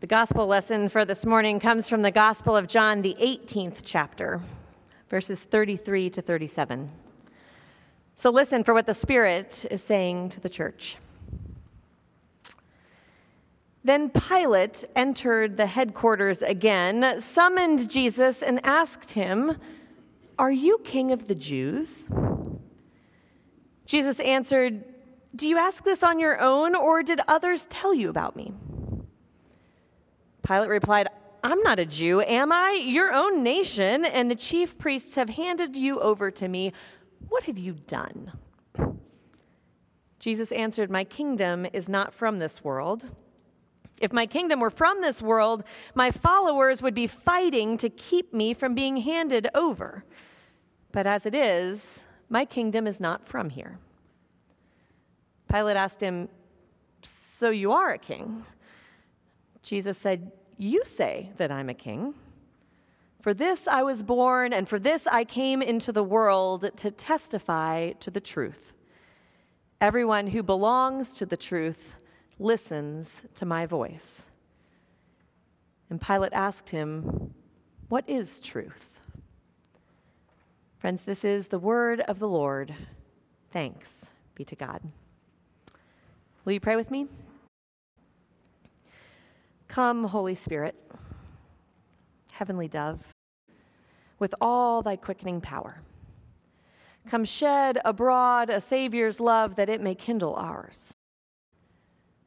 The gospel lesson for this morning comes from the Gospel of John, the 18th chapter, verses 33 to 37. So listen for what the Spirit is saying to the church. Then Pilate entered the headquarters again, summoned Jesus, and asked him, Are you king of the Jews? Jesus answered, Do you ask this on your own, or did others tell you about me? Pilate replied, I'm not a Jew, am I? Your own nation and the chief priests have handed you over to me. What have you done? Jesus answered, My kingdom is not from this world. If my kingdom were from this world, my followers would be fighting to keep me from being handed over. But as it is, my kingdom is not from here. Pilate asked him, So you are a king? Jesus said, You say that I'm a king. For this I was born, and for this I came into the world to testify to the truth. Everyone who belongs to the truth listens to my voice. And Pilate asked him, What is truth? Friends, this is the word of the Lord. Thanks be to God. Will you pray with me? Come, Holy Spirit, heavenly dove, with all thy quickening power. Come shed abroad a Savior's love that it may kindle ours.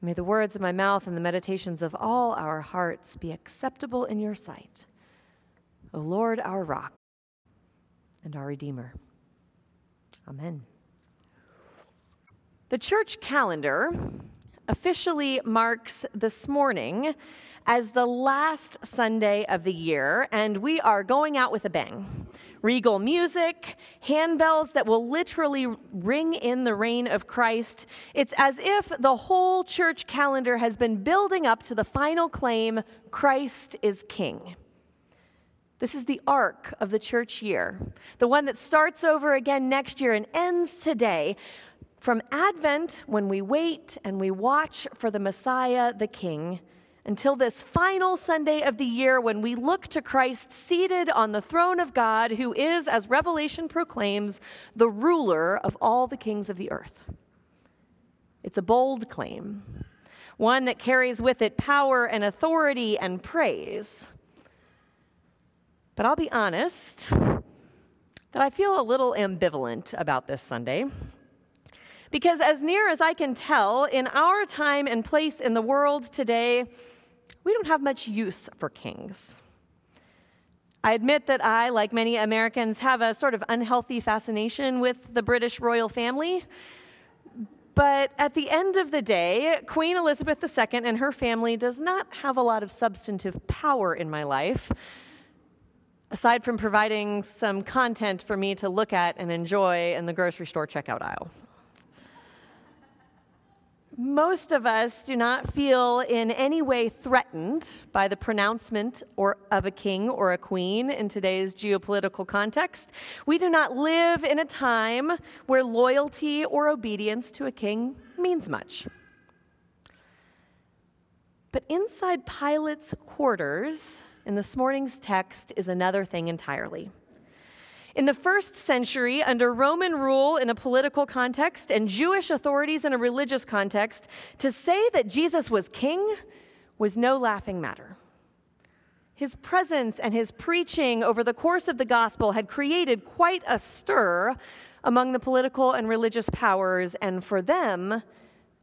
May the words of my mouth and the meditations of all our hearts be acceptable in your sight, O Lord, our rock and our Redeemer. Amen. The church calendar officially marks this morning as the last Sunday of the year, and we are going out with a bang. Regal music, handbells that will literally ring in the reign of Christ. It's as if the whole church calendar has been building up to the final claim Christ is King. This is the arc of the church year, the one that starts over again next year and ends today. From Advent, when we wait and we watch for the Messiah, the King, until this final Sunday of the year when we look to Christ seated on the throne of God, who is, as Revelation proclaims, the ruler of all the kings of the earth. It's a bold claim, one that carries with it power and authority and praise. But I'll be honest that I feel a little ambivalent about this Sunday. Because, as near as I can tell, in our time and place in the world today, we don't have much use for kings. I admit that I, like many Americans, have a sort of unhealthy fascination with the British royal family. But at the end of the day, Queen Elizabeth II and her family does not have a lot of substantive power in my life, aside from providing some content for me to look at and enjoy in the grocery store checkout aisle most of us do not feel in any way threatened by the pronouncement or, of a king or a queen in today's geopolitical context. We do not live in a time where loyalty or obedience to a king means much. But inside Pilate's quarters in this morning's text is another thing entirely. In the first century, under Roman rule in a political context and Jewish authorities in a religious context, to say that Jesus was king was no laughing matter. His presence and his preaching over the course of the gospel had created quite a stir among the political and religious powers, and for them,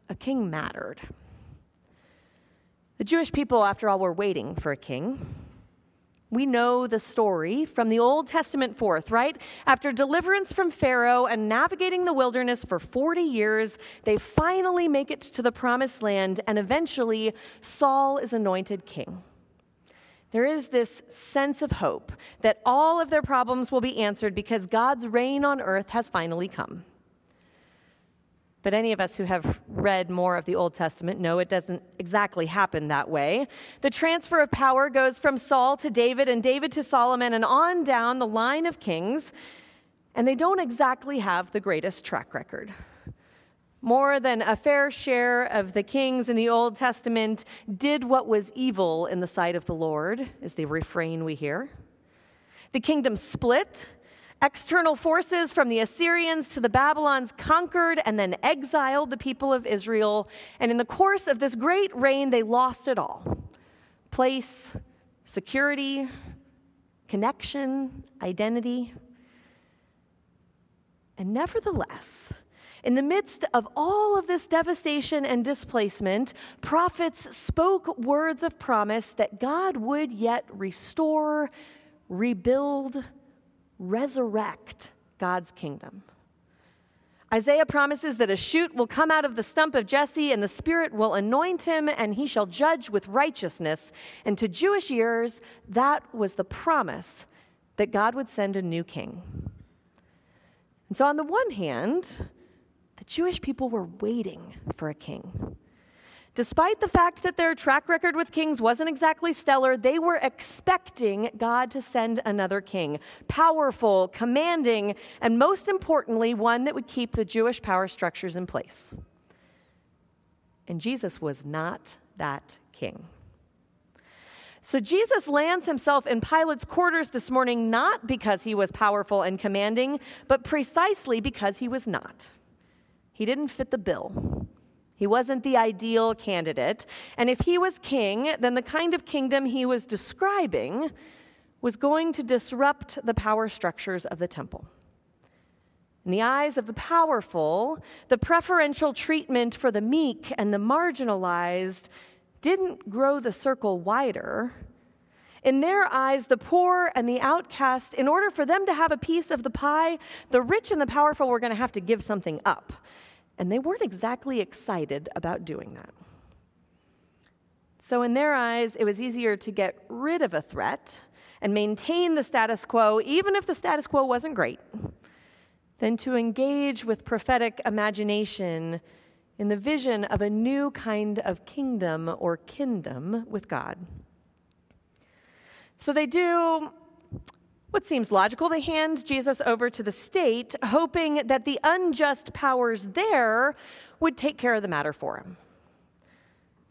a king mattered. The Jewish people, after all, were waiting for a king. We know the story from the Old Testament forth, right? After deliverance from Pharaoh and navigating the wilderness for 40 years, they finally make it to the promised land, and eventually Saul is anointed king. There is this sense of hope that all of their problems will be answered because God's reign on earth has finally come. But any of us who have read more of the Old Testament know it doesn't exactly happen that way. The transfer of power goes from Saul to David and David to Solomon and on down the line of kings, and they don't exactly have the greatest track record. more than a fair share of the kings in the Old Testament did what was evil in the sight of the Lord, is the refrain we hear. The kingdom split. External forces from the Assyrians to the Babylons conquered and then exiled the people of Israel. And in the course of this great reign, they lost it all place, security, connection, identity. And nevertheless, in the midst of all of this devastation and displacement, prophets spoke words of promise that God would yet restore, rebuild, resurrect God's kingdom. Isaiah promises that a shoot will come out of the stump of Jesse, and the Spirit will anoint him, and he shall judge with righteousness. And to Jewish ears, that was the promise that God would send a new king. And so, on the one hand, the Jewish people were waiting for a king. Despite the fact that their track record with kings wasn't exactly stellar, they were expecting God to send another king, powerful, commanding, and most importantly, one that would keep the Jewish power structures in place. And Jesus was not that king. So Jesus lands himself in Pilate's quarters this morning not because he was powerful and commanding, but precisely because he was not. He didn't fit the bill. He wasn't the ideal candidate. And if he was king, then the kind of kingdom he was describing was going to disrupt the power structures of the temple. In the eyes of the powerful, the preferential treatment for the meek and the marginalized didn't grow the circle wider. In their eyes, the poor and the outcast, in order for them to have a piece of the pie, the rich and the powerful were going to have to give something up. And they weren't exactly excited about doing that. So, in their eyes, it was easier to get rid of a threat and maintain the status quo, even if the status quo wasn't great, than to engage with prophetic imagination in the vision of a new kind of kingdom or kingdom with God. So they do what seems logical. They hand Jesus over to the state, hoping that the unjust powers there would take care of the matter for him.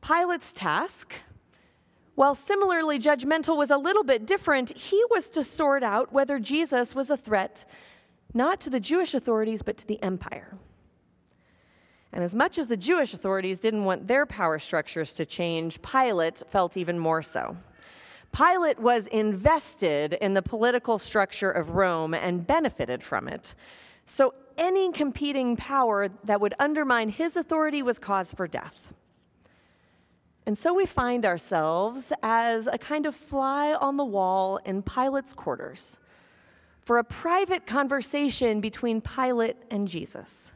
Pilate's task, while similarly judgmental, was a little bit different. He was to sort out whether Jesus was a threat not to the Jewish authorities, but to the empire. And as much as the Jewish authorities didn't want their power structures to change, Pilate felt even more so. Pilate was invested in the political structure of Rome and benefited from it. So any competing power that would undermine his authority was cause for death. And so we find ourselves as a kind of fly on the wall in Pilate's quarters for a private conversation between Pilate and Jesus.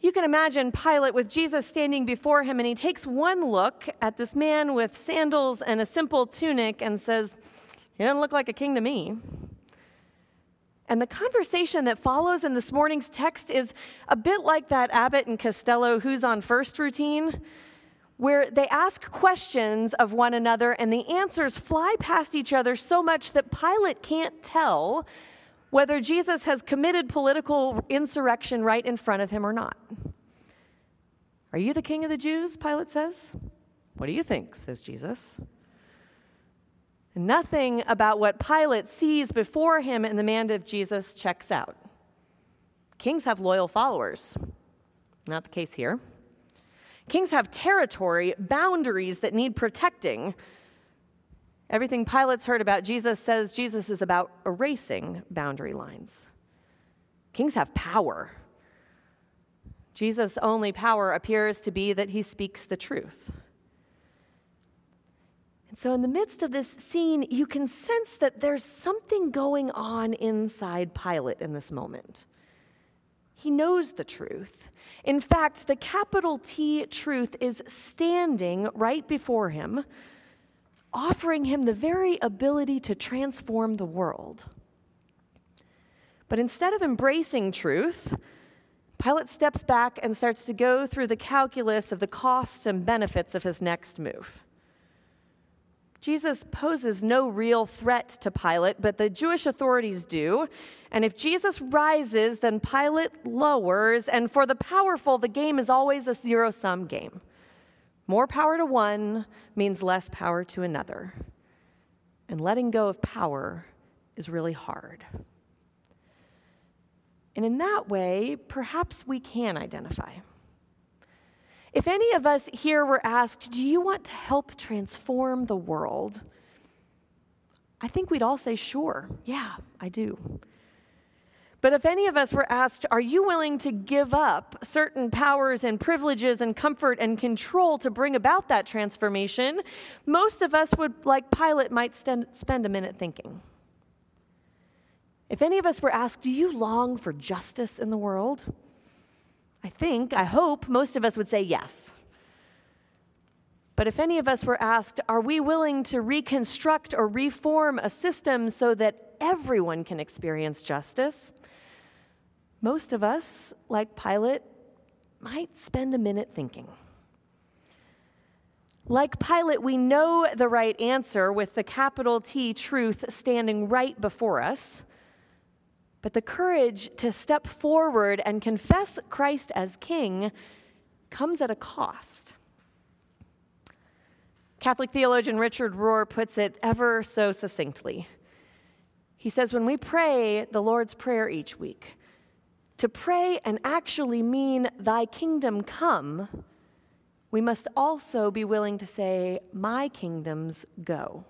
You can imagine Pilate with Jesus standing before him, and he takes one look at this man with sandals and a simple tunic and says, He doesn't look like a king to me. And the conversation that follows in this morning's text is a bit like that Abbott and Costello Who's on First routine, where they ask questions of one another and the answers fly past each other so much that Pilate can't tell whether Jesus has committed political insurrection right in front of him or not. Are you the king of the Jews? Pilate says. What do you think? says Jesus. Nothing about what Pilate sees before him in the man of Jesus checks out. Kings have loyal followers. Not the case here. Kings have territory, boundaries that need protecting. Everything Pilate's heard about Jesus says Jesus is about erasing boundary lines. Kings have power. Jesus' only power appears to be that he speaks the truth. And so, in the midst of this scene, you can sense that there's something going on inside Pilate in this moment. He knows the truth. In fact, the capital T truth is standing right before him offering him the very ability to transform the world. But instead of embracing truth, Pilate steps back and starts to go through the calculus of the costs and benefits of his next move. Jesus poses no real threat to Pilate, but the Jewish authorities do. And if Jesus rises, then Pilate lowers. And for the powerful, the game is always a zero sum game. More power to one means less power to another. And letting go of power is really hard. And in that way, perhaps we can identify. If any of us here were asked, Do you want to help transform the world? I think we'd all say, Sure, yeah, I do. But if any of us were asked, Are you willing to give up certain powers and privileges and comfort and control to bring about that transformation? Most of us would, like Pilate, might spend a minute thinking. If any of us were asked, Do you long for justice in the world? I think, I hope, most of us would say yes. But if any of us were asked, are we willing to reconstruct or reform a system so that everyone can experience justice? Most of us, like Pilate, might spend a minute thinking. Like Pilate, we know the right answer with the capital T truth standing right before us. But the courage to step forward and confess Christ as King comes at a cost. Catholic theologian Richard Rohr puts it ever so succinctly. He says, When we pray the Lord's Prayer each week, to pray and actually mean, Thy kingdom come, we must also be willing to say, My kingdoms go.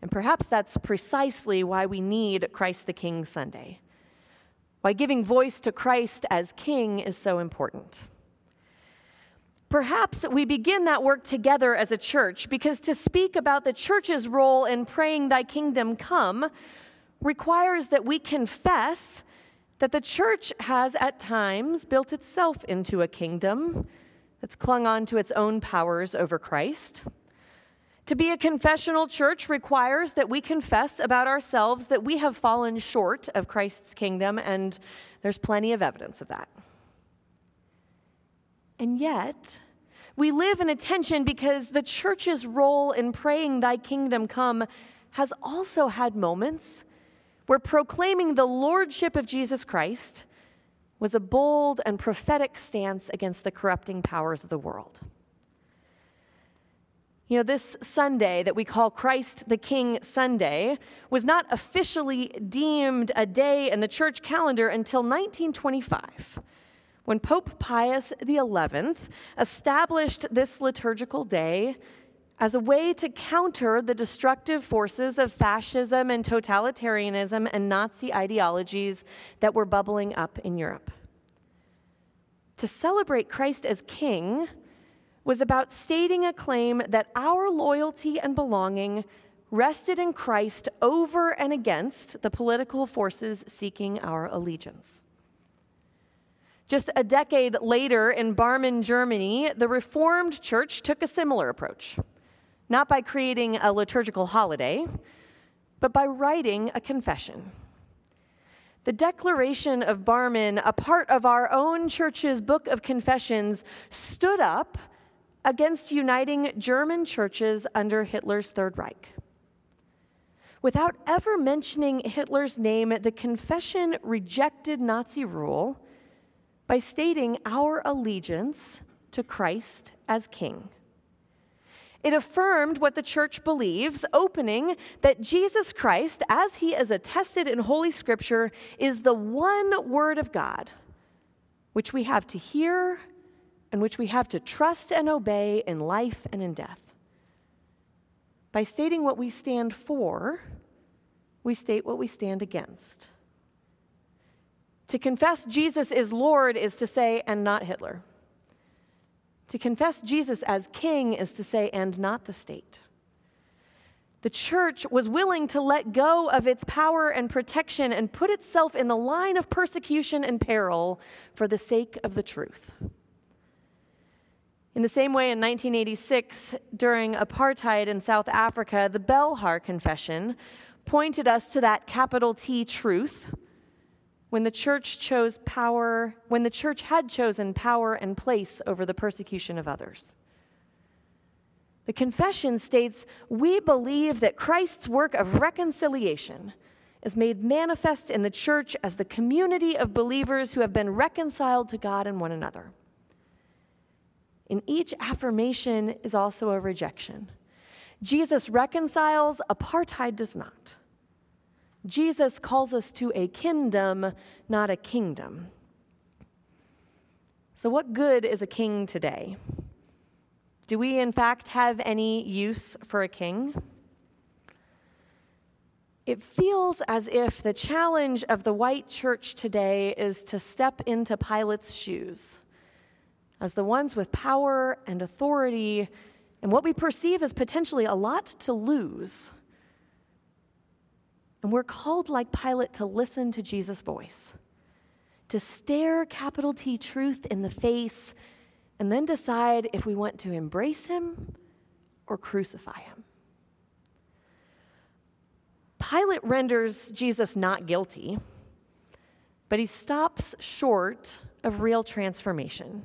And perhaps that's precisely why we need Christ the King Sunday, why giving voice to Christ as King is so important. Perhaps we begin that work together as a church because to speak about the church's role in praying, Thy kingdom come, requires that we confess that the church has at times built itself into a kingdom that's clung on to its own powers over Christ. To be a confessional church requires that we confess about ourselves that we have fallen short of Christ's kingdom, and there's plenty of evidence of that. And yet, we live in a tension because the church's role in praying, Thy kingdom come, has also had moments where proclaiming the lordship of Jesus Christ was a bold and prophetic stance against the corrupting powers of the world. You know, this Sunday that we call Christ the King Sunday was not officially deemed a day in the church calendar until 1925, when Pope Pius XI established this liturgical day as a way to counter the destructive forces of fascism and totalitarianism and Nazi ideologies that were bubbling up in Europe. To celebrate Christ as King, was about stating a claim that our loyalty and belonging rested in Christ over and against the political forces seeking our allegiance. Just a decade later, in Barmen, Germany, the Reformed Church took a similar approach, not by creating a liturgical holiday, but by writing a confession. The Declaration of Barmen, a part of our own church's book of confessions, stood up against uniting German churches under Hitler's Third Reich. Without ever mentioning Hitler's name, the confession rejected Nazi rule by stating our allegiance to Christ as King. It affirmed what the church believes, opening that Jesus Christ, as he is attested in Holy Scripture, is the one Word of God, which we have to hear and which we have to trust and obey in life and in death. By stating what we stand for, we state what we stand against. To confess Jesus is Lord is to say, and not Hitler. To confess Jesus as king is to say, and not the state. The church was willing to let go of its power and protection and put itself in the line of persecution and peril for the sake of the truth. In the same way, in 1986, during apartheid in South Africa, the Belhar Confession pointed us to that capital T truth when the church chose power, when the church had chosen power and place over the persecution of others. The confession states we believe that Christ's work of reconciliation is made manifest in the church as the community of believers who have been reconciled to God and one another. In each affirmation is also a rejection. Jesus reconciles, apartheid does not. Jesus calls us to a kingdom, not a kingdom. So, what good is a king today? Do we, in fact, have any use for a king? It feels as if the challenge of the white church today is to step into Pilate's shoes as the ones with power and authority and what we perceive as potentially a lot to lose. And we're called, like Pilate, to listen to Jesus' voice, to stare capital T truth in the face, and then decide if we want to embrace him or crucify him. Pilate renders Jesus not guilty, but he stops short of real transformation.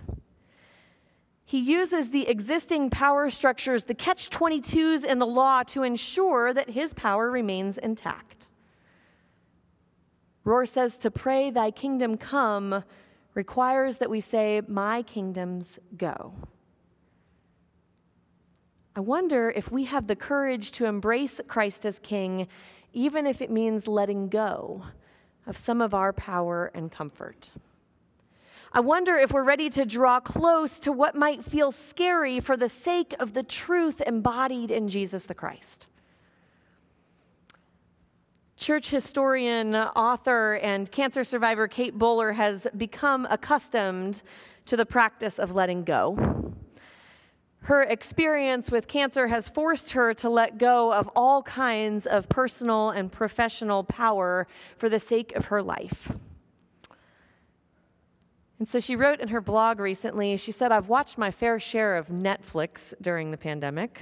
He uses the existing power structures, the catch 22s in the law, to ensure that his power remains intact. Rohr says to pray, Thy kingdom come, requires that we say, My kingdoms go. I wonder if we have the courage to embrace Christ as King, even if it means letting go of some of our power and comfort. I wonder if we're ready to draw close to what might feel scary for the sake of the truth embodied in Jesus the Christ. Church historian, author, and cancer survivor Kate Bowler has become accustomed to the practice of letting go. Her experience with cancer has forced her to let go of all kinds of personal and professional power for the sake of her life. And so she wrote in her blog recently, she said, I've watched my fair share of Netflix during the pandemic.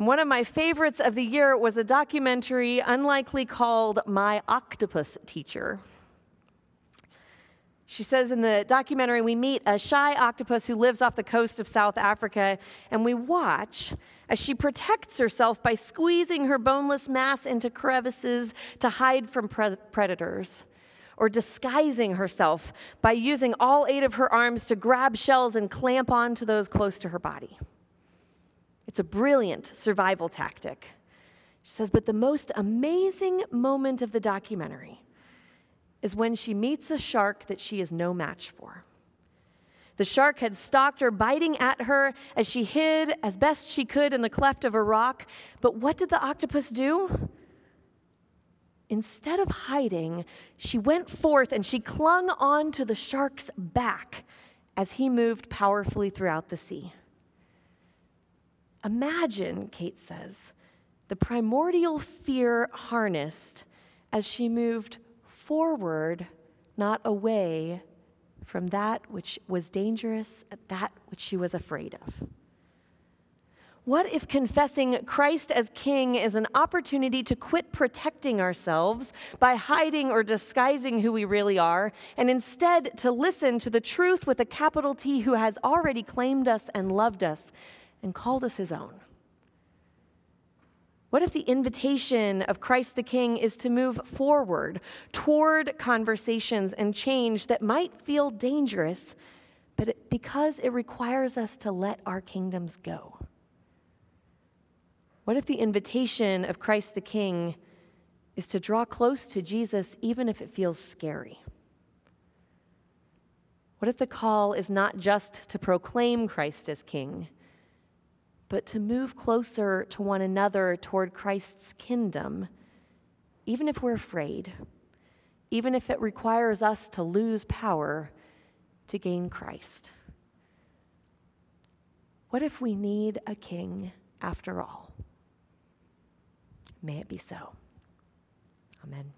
And one of my favorites of the year was a documentary unlikely called My Octopus Teacher. She says in the documentary, we meet a shy octopus who lives off the coast of South Africa, and we watch as she protects herself by squeezing her boneless mass into crevices to hide from pre- predators or disguising herself by using all eight of her arms to grab shells and clamp onto those close to her body. It's a brilliant survival tactic. She says, but the most amazing moment of the documentary is when she meets a shark that she is no match for. The shark had stalked her, biting at her as she hid as best she could in the cleft of a rock. But what did the octopus do? Instead of hiding, she went forth and she clung on to the shark's back as he moved powerfully throughout the sea. Imagine, Kate says, the primordial fear harnessed as she moved forward, not away from that which was dangerous, that which she was afraid of. What if confessing Christ as King is an opportunity to quit protecting ourselves by hiding or disguising who we really are, and instead to listen to the truth with a capital T who has already claimed us and loved us and called us his own? What if the invitation of Christ the King is to move forward toward conversations and change that might feel dangerous, but it, because it requires us to let our kingdoms go? What if the invitation of Christ the King is to draw close to Jesus even if it feels scary? What if the call is not just to proclaim Christ as King, but to move closer to one another toward Christ's kingdom, even if we're afraid, even if it requires us to lose power to gain Christ? What if we need a king after all? May it be so. Amen.